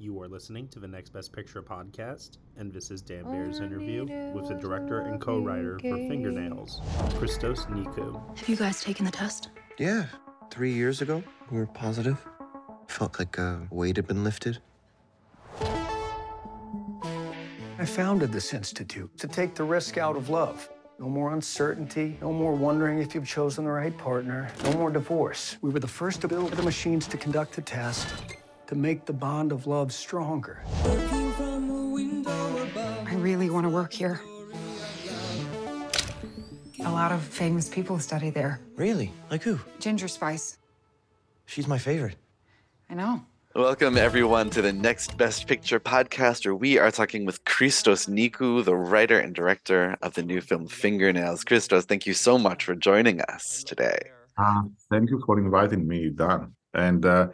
You are listening to the Next Best Picture podcast, and this is Dan Baer's interview with the director and co writer for Fingernails, Christos Nikou. Have you guys taken the test? Yeah, three years ago, we were positive. Felt like a weight had been lifted. I founded this institute to take the risk out of love. No more uncertainty, no more wondering if you've chosen the right partner, no more divorce. We were the first to build the machines to conduct the test to make the bond of love stronger. I really want to work here. A lot of famous people study there. Really? Like who? Ginger Spice. She's my favorite. I know. Welcome, everyone, to the Next Best Picture podcast, where we are talking with Christos Nikou, the writer and director of the new film Fingernails. Christos, thank you so much for joining us today. Uh, thank you for inviting me, Dan. And uh,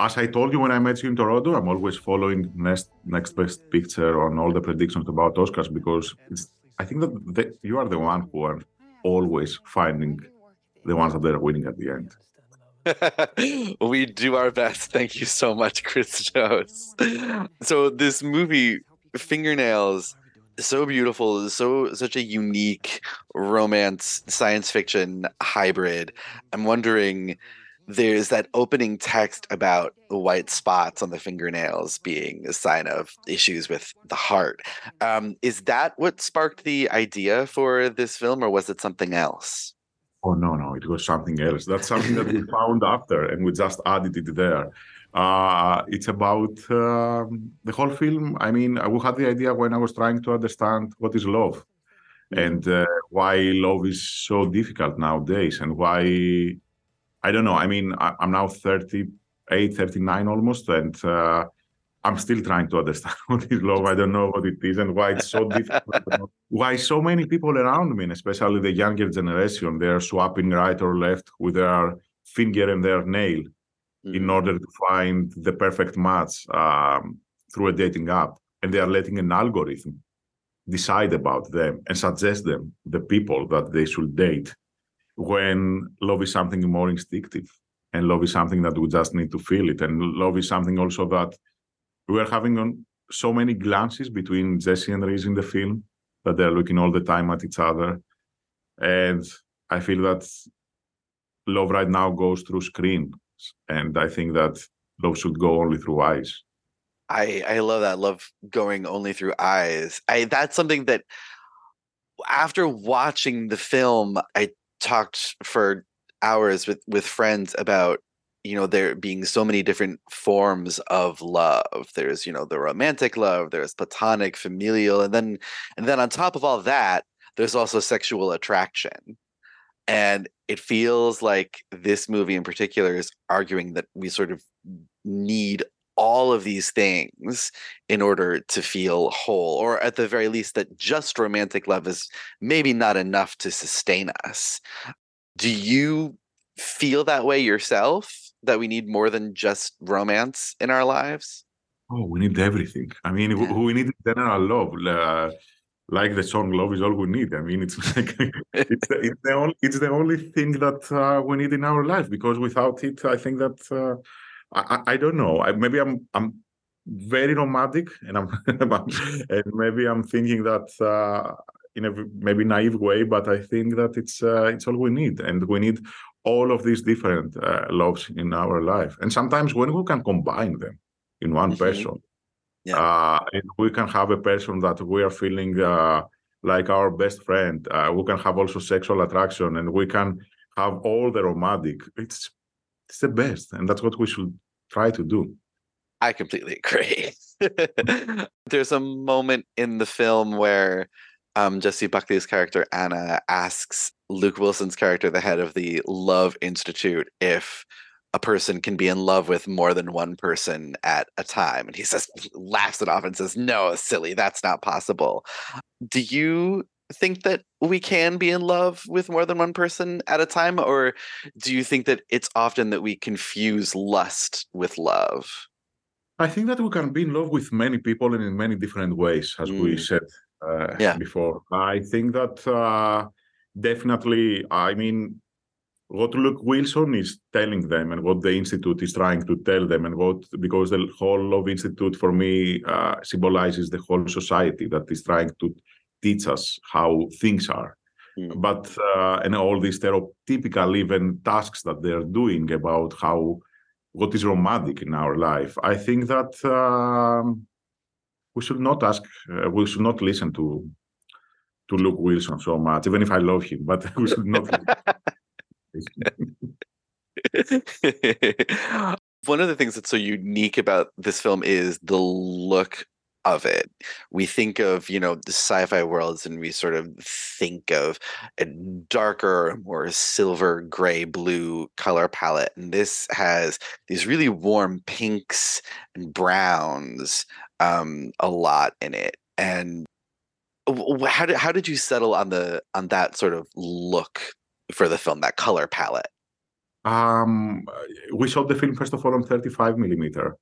as I told you when I met you in Toronto, I'm always following Next, Next Best Picture on all the predictions about Oscars because I think that the, you are the one who are always finding the ones that are winning at the end. we do our best. Thank you so much, Christos. So this movie, Fingernails, so beautiful, so such a unique romance science fiction hybrid. I'm wondering there's that opening text about the white spots on the fingernails being a sign of issues with the heart. Um, is that what sparked the idea for this film, or was it something else? Oh no, no, it was something else. That's something that we found after, and we just added it there. Uh, it's about um, the whole film. I mean, we had the idea when I was trying to understand what is love, and uh, why love is so difficult nowadays, and why I don't know. I mean, I, am now 38, 39 almost, and uh, I'm still trying to understand what is love. I don't know what it is and why it's so difficult. why so many people around me, and especially the younger generation, they're swapping right or left with their finger and their nail mm-hmm. in order to find the perfect match um, through a dating app. And they are letting an algorithm decide about them and suggest them the people that they should date when love is something more instinctive and love is something that we just need to feel it. And love is something also that we are having on so many glances between Jessie and Riz in the film that they're looking all the time at each other. And i feel that love right now goes through screens and i think that love should go only through eyes. I i love that love going only through eyes. I that's something that after watching the film i talked for hours with with friends about you know there being so many different forms of love. There's you know the romantic love there's platonic familial and then and then on top of all that there's also sexual attraction. And it feels like this movie in particular is arguing that we sort of need all of these things in order to feel whole or at the very least that just romantic love is maybe not enough to sustain us. Do you feel that way yourself that we need more than just romance in our lives? Oh we need everything. I mean yeah. we need general love. Uh, like the song love is all we need. I mean it's like it's, the, it's, the only, it's the only thing that uh, we need in our life because without it i think that uh, I, I don't know. I, maybe I'm I'm very nomadic, and I'm and maybe I'm thinking that uh, in a maybe naive way, but I think that it's uh, it's all we need, and we need all of these different uh, loves in our life. And sometimes when we can combine them in one mm-hmm. person, yeah. Uh, and we can have a person that we are feeling uh, like our best friend. Uh, we can have also sexual attraction, and we can have all the romantic. It's it's the best, and that's what we should try to do. I completely agree. There's a moment in the film where um, Jessie Buckley's character Anna asks Luke Wilson's character, the head of the Love Institute, if a person can be in love with more than one person at a time. And he says, laughs it off and says, No, silly, that's not possible. Do you think that we can be in love with more than one person at a time? Or do you think that it's often that we confuse lust with love? I think that we can be in love with many people and in many different ways, as mm. we said uh, yeah. before. I think that uh, definitely, I mean, what Luke Wilson is telling them and what the institute is trying to tell them and what because the whole love institute for me uh, symbolizes the whole society that is trying to teach us how things are mm. but uh, and all these stereotypical even tasks that they're doing about how what is romantic in our life i think that um, we should not ask uh, we should not listen to to luke wilson so much even if i love him but we should not One of the things that's so unique about this film is the look of it. We think of, you know, the sci-fi worlds and we sort of think of a darker, more silver, gray, blue color palette. And this has these really warm pinks and browns um, a lot in it. And how did how did you settle on the on that sort of look for the film, that color palette? Um, we shot the film first of all on 35 millimeter.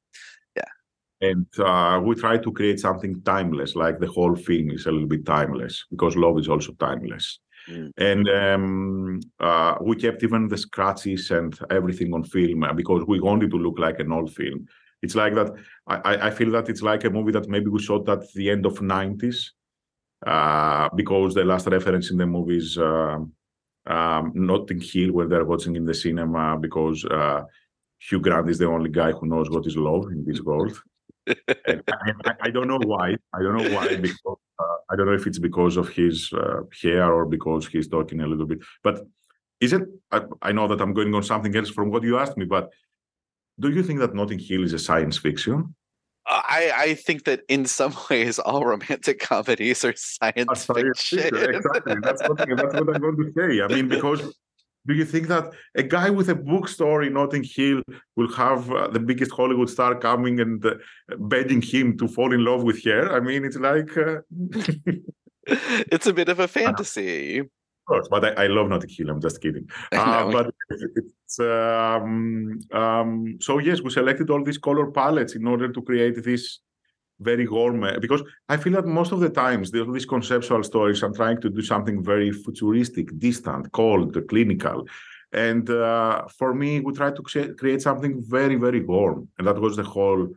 And uh, we try to create something timeless, like the whole film is a little bit timeless because love is also timeless. Mm. And um, uh, we kept even the scratches and everything on film uh, because we wanted to look like an old film. It's like that. I, I feel that it's like a movie that maybe we shot at the end of 90s uh, because the last reference in the movie is uh, um, Notting Hill, where they're watching in the cinema because uh, Hugh Grant is the only guy who knows what is love in this world. I, I, don't know why. I don't know why. Because uh, I don't know if it's because of his uh, hair or because he's talking a little bit. But is it? I, I know that I'm going on something else from what you asked me. But do you think that Notting Hill is a science fiction? I, I think that in some ways all romantic comedies are science fiction. Exactly. That's what, that's what I'm going to say. I mean, because do you think that a guy with a bookstore in Notting Hill will have uh, the biggest Hollywood star coming and uh, begging him to fall in love with her? I mean, it's like. Uh... it's a bit of a fantasy Of course, but I, I, love Notting Hill. I'm just kidding. Uh, but it's um, um, so yes, we selected all these color palettes in order to create this very gourmet. Because I feel that most of the times there are these conceptual stories. I'm trying to do something very futuristic, distant, cold, clinical. And uh, for me, we try to create something very, very warm, and that was the whole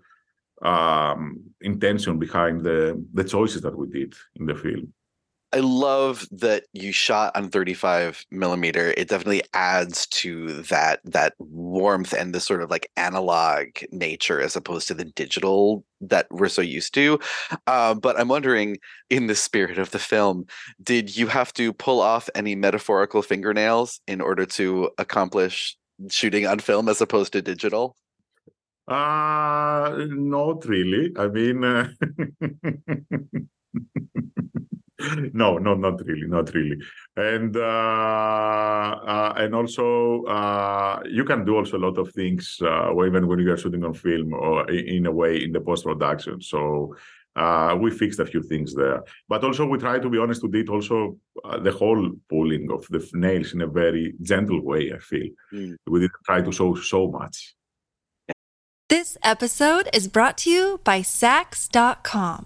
um, intention behind the the choices that we did in the film. I love that you shot on 35 millimeter. It definitely adds to that that warmth and the sort of like analog nature as opposed to the digital that we're so used to. Uh, but I'm wondering, in the spirit of the film, did you have to pull off any metaphorical fingernails in order to accomplish shooting on film as opposed to digital? Uh not really. I mean. Uh... no, no, not really, not really. And uh, uh, and also uh, you can do also a lot of things uh, even when you are shooting on film or in a way in the post production. So uh, we fixed a few things there, but also we try to be honest. We did also uh, the whole pulling of the nails in a very gentle way. I feel mm. we didn't try to show so much. This episode is brought to you by Saks.com.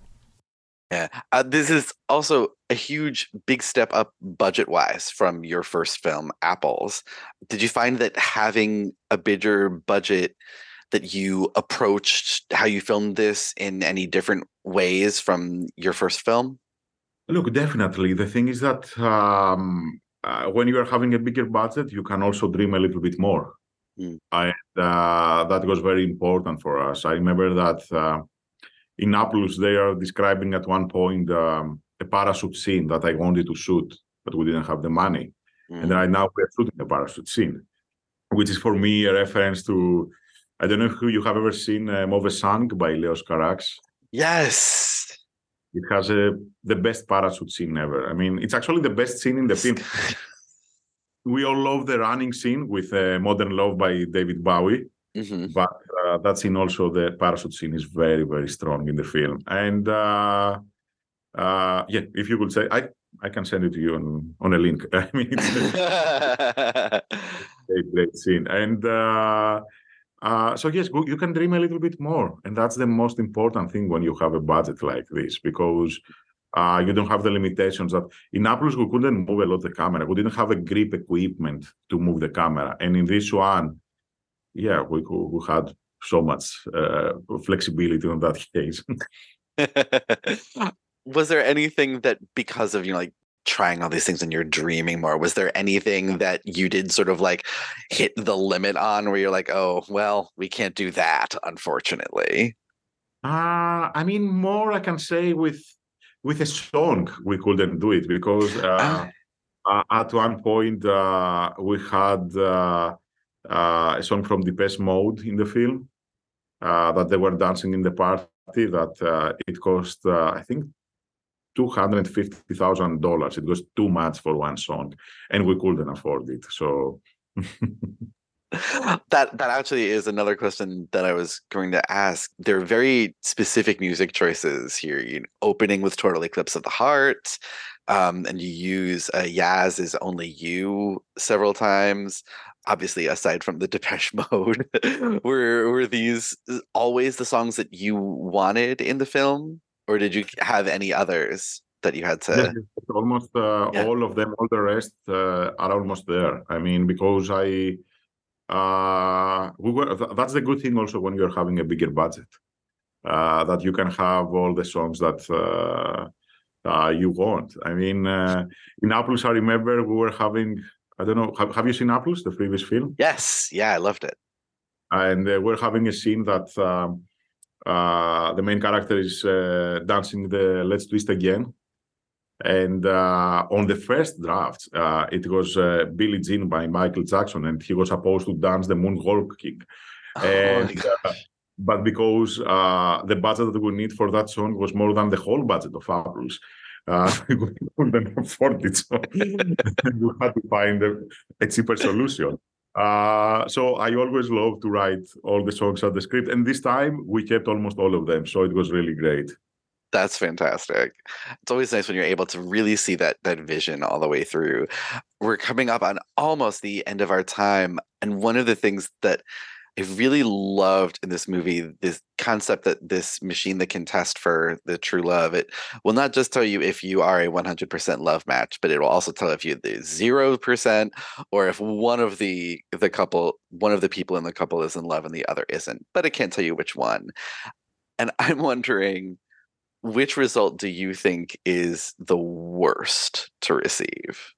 Yeah. Uh, this is also a huge, big step up budget wise from your first film, Apples. Did you find that having a bigger budget, that you approached how you filmed this in any different ways from your first film? Look, definitely. The thing is that um, uh, when you are having a bigger budget, you can also dream a little bit more. Mm. And uh, that was very important for us. I remember that uh, in Apples, they are describing at one point um, a parachute scene that I wanted to shoot, but we didn't have the money. Mm. And right now we're shooting a parachute scene, which is for me a reference to, I don't know if you have ever seen uh, Mauvais Sang by Leos Carax. Yes. It has a, the best parachute scene ever. I mean, it's actually the best scene in the film. we all love the running scene with uh, Modern Love by David Bowie. hmm but uh, that scene also the parachute scene is very very strong in the film. And uh uh yeah if you could say i i can send it to you on on a link. I mean it's a great, great scene. And uh uh, so yes, you can dream a little bit more, and that's the most important thing when you have a budget like this, because uh, you don't have the limitations that in Apples we couldn't move a lot the camera. We didn't have a grip equipment to move the camera, and in this one, yeah, we we we had so much uh, flexibility on that case. was there anything that because of you know like trying all these things and you're dreaming more was there anything that you did sort of like hit the limit on where you're like oh well we can't do that unfortunately Uh, I mean, more I can say with with a song we couldn't do it because uh, uh, at one point uh, we had uh, uh, a song from Depeche Mode in the film uh, that they were dancing in the party that uh, it cost uh, I think two hundred fifty thousand dollars. It was too much for one song, and we couldn't afford it. So. that that actually is another question that I was going to ask. There are very specific music choices here. You opening with "Total Eclipse of the Heart," um, and you use uh, "Yaz is Only You" several times. Obviously, aside from the Depeche Mode, were were these always the songs that you wanted in the film, or did you have any others that you had to? It's almost uh, Yeah. all of them, all the rest uh, are almost there. I mean, because I, uh, we were, th- that's the good thing also when you're having a bigger budget, uh, that you can have all the songs that uh, uh, you want. I mean, uh, in Apples, I remember we were having, I don't know, have, have you seen Apples, the previous film? Yes, yeah, I loved it. and uh, we're having a scene that um, uh, the main character is uh, dancing the "Let's Twist Again," and uh, on the first draft, uh, it was uh, "Billie Jean" by Michael Jackson, and he was supposed to dance the Moonwalk Kick. Oh, And, uh, but because uh, the budget that we need for that song was more than the whole budget of Apples, uh, we couldn't afford it. So we had to find a, a cheaper solution. Uh, so I always love to write all the songs at the script, and this time we kept almost all of them, so it was really great. That's fantastic. It's always nice when you're able to really see that that vision all the way through. We're coming up on almost the end of our time, and one of the things that I really loved in this movie, this concept that this machine that can test for the true love, it will not just tell you if you are a 100% love match, but it will also tell if you the 0% or if one of the the couple, one of the people in the couple is in love and the other isn't, but it can't tell you which one. And I'm wondering which result do you think is the worst to receive?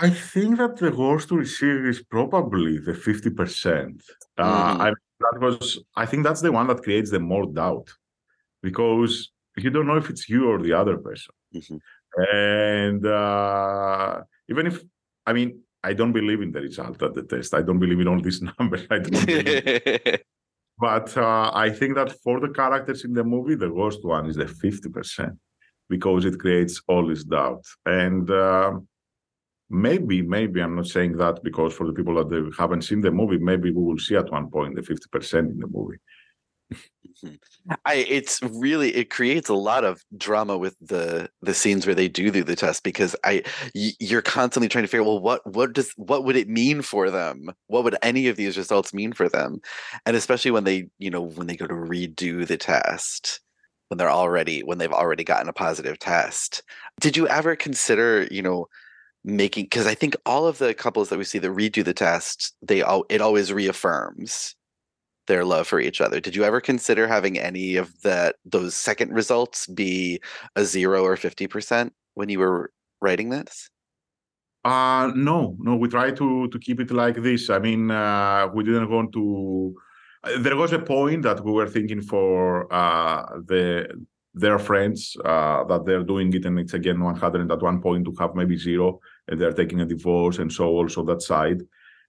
I think that the worst to receive is probably the fifty percent. Uh, Mhm. I that was. I think that's the one that creates the more doubt, because you don't know if it's you or the other person. Mhm. And uh, even if, I mean, I don't believe in the result of the test. I don't believe in all these numbers. I don't But uh, I think that for the characters in the movie, the worst one is the 50% because it creates all this doubt. And um maybe, maybe I'm not saying that because for the people that haven't seen the movie, maybe we will see at one point the 50% in the movie. Mm-hmm. I it's really it creates a lot of drama with the the scenes where they do do the test because I y- you're constantly trying to figure well what what does what would it mean for them what would any of these results mean for them and especially when they you know when they go to redo the test when they're already when they've already gotten a positive test. Did you ever consider, you know, making because I think all of the couples that we see that redo the test, they all it always reaffirms their love for each other. Did you ever consider having any of that those second results be a zero or fifty percent when you were writing this? Uh no, no. We try to to keep it like this. I mean, uh, we didn't want to. uh, There was a point that we were thinking for uh, the their friends uh, that they're doing it, and it's again 100 and at one point to have maybe zero, and they're taking a divorce, and so also that side.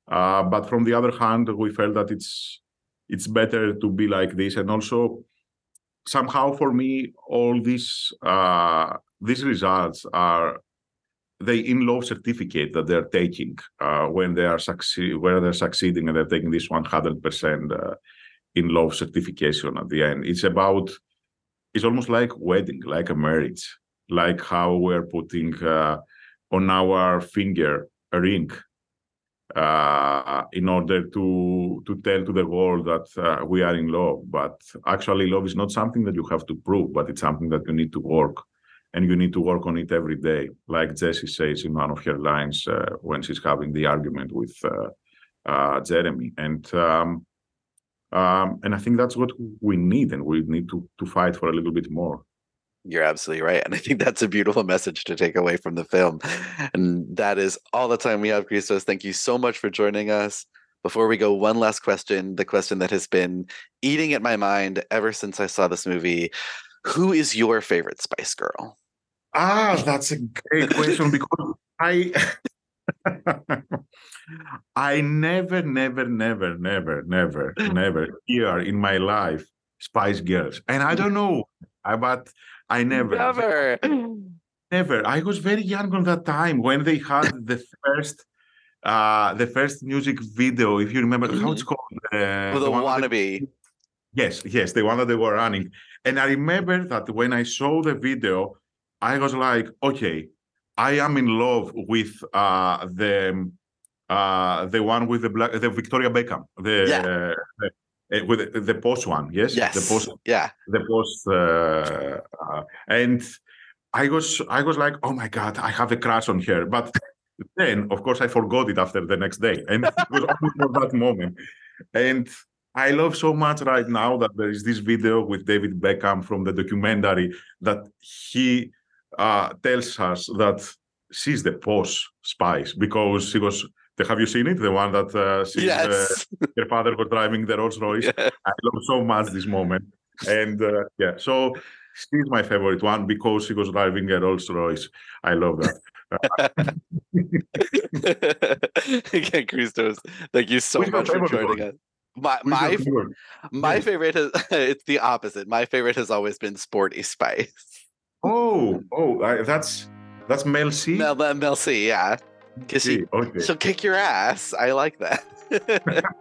Uh, but from the other hand, we felt that it's it's better to be like this, and also somehow for me, all these uh, these results are they in love certificate that they're taking uh, when they are succeed where they're succeeding and they're taking this 100% uh, in love certification at the end it's about it's almost like wedding like a marriage like how we're putting uh, on our finger a ring uh, in order to to tell to the world that uh, we are in love but actually love is not something that you have to prove but it's something that you need to work and you need to work on it every day, like Jessie says in one of her lines uh, when she's having the argument with uh, uh, Jeremy. And um, um, and I think that's what we need, and we need to to fight for a little bit more. You're absolutely right. And I think that's a beautiful message to take away from the film. And that is all the time we have, Christos. Thank you so much for joining us. Before we go, one last question the question that has been eating at my mind ever since I saw this movie. Who is your favorite Spice Girl? Ah, that's a great question because I I never, never, never, never, never, never hear in my life Spice Girls, and I don't know, but I never, Never. never. I was very young on that time when they had the first, uh, the first music video. If you remember how it's called, uh, the one that- wannabe. Yes, yes, the one that they were running. And I remember that when I saw the video, I was like, okay, I am in love with uh the uh the one with the black the Victoria Beckham. The, Yeah. uh, the- uh, with the, the posh one, yes? Yes. The posh Yeah. the posh uh, uh, and I was I was like, oh my god, I have a crush on her. But then of course I forgot it after the next day. And it was only for that moment. And I love so much right now that there is this video with David Beckham from the documentary that he uh, tells us that she's the posh spice because she was. Have you seen it? The one that uh, she's, uh, Yes. her father was driving the Rolls Royce. Yeah. I love so much this moment, and uh, yeah, so she's my favorite one because she was driving a Rolls Royce. I love that. Again, Christos, thank you so Which much for joining us. My my favorite? my favorite is it's the opposite. My favorite has always been Sporty Spice. Oh, oh, I, that's that's Mel C. Mel, Mel, C, yeah. Because she, okay. she'll kick your ass. I like that.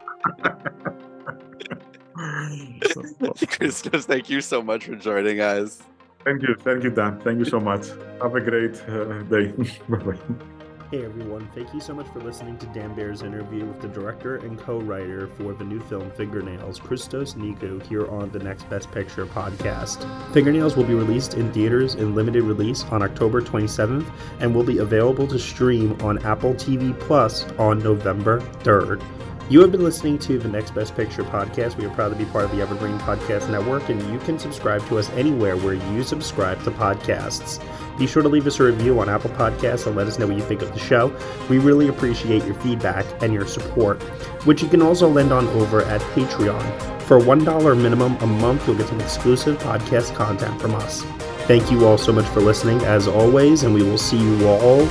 Christos, thank you so much for joining us. Thank you, thank you, Dan. Thank you so much. Have a great uh, day. bye bye. Hey everyone, thank you so much for listening to Dan Bear's interview with the director and co writer for the new film Fingernails, Christos Nikou, here on the Next Best Picture podcast. Fingernails will be released in theaters in limited release on October 27th and will be available to stream on Apple TV Plus on November 3rd. You have been listening to the Next Best Picture podcast. We are proud to be part of the Evergreen Podcast Network, and you can subscribe to us anywhere where you subscribe to podcasts. Be sure to leave us a review on Apple Podcasts and let us know what you think of the show. We really appreciate your feedback and your support, which you can also lend on over at Patreon. For $1 minimum a month, you'll get some exclusive podcast content from us. Thank you all so much for listening, as always, and we will see you all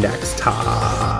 next time.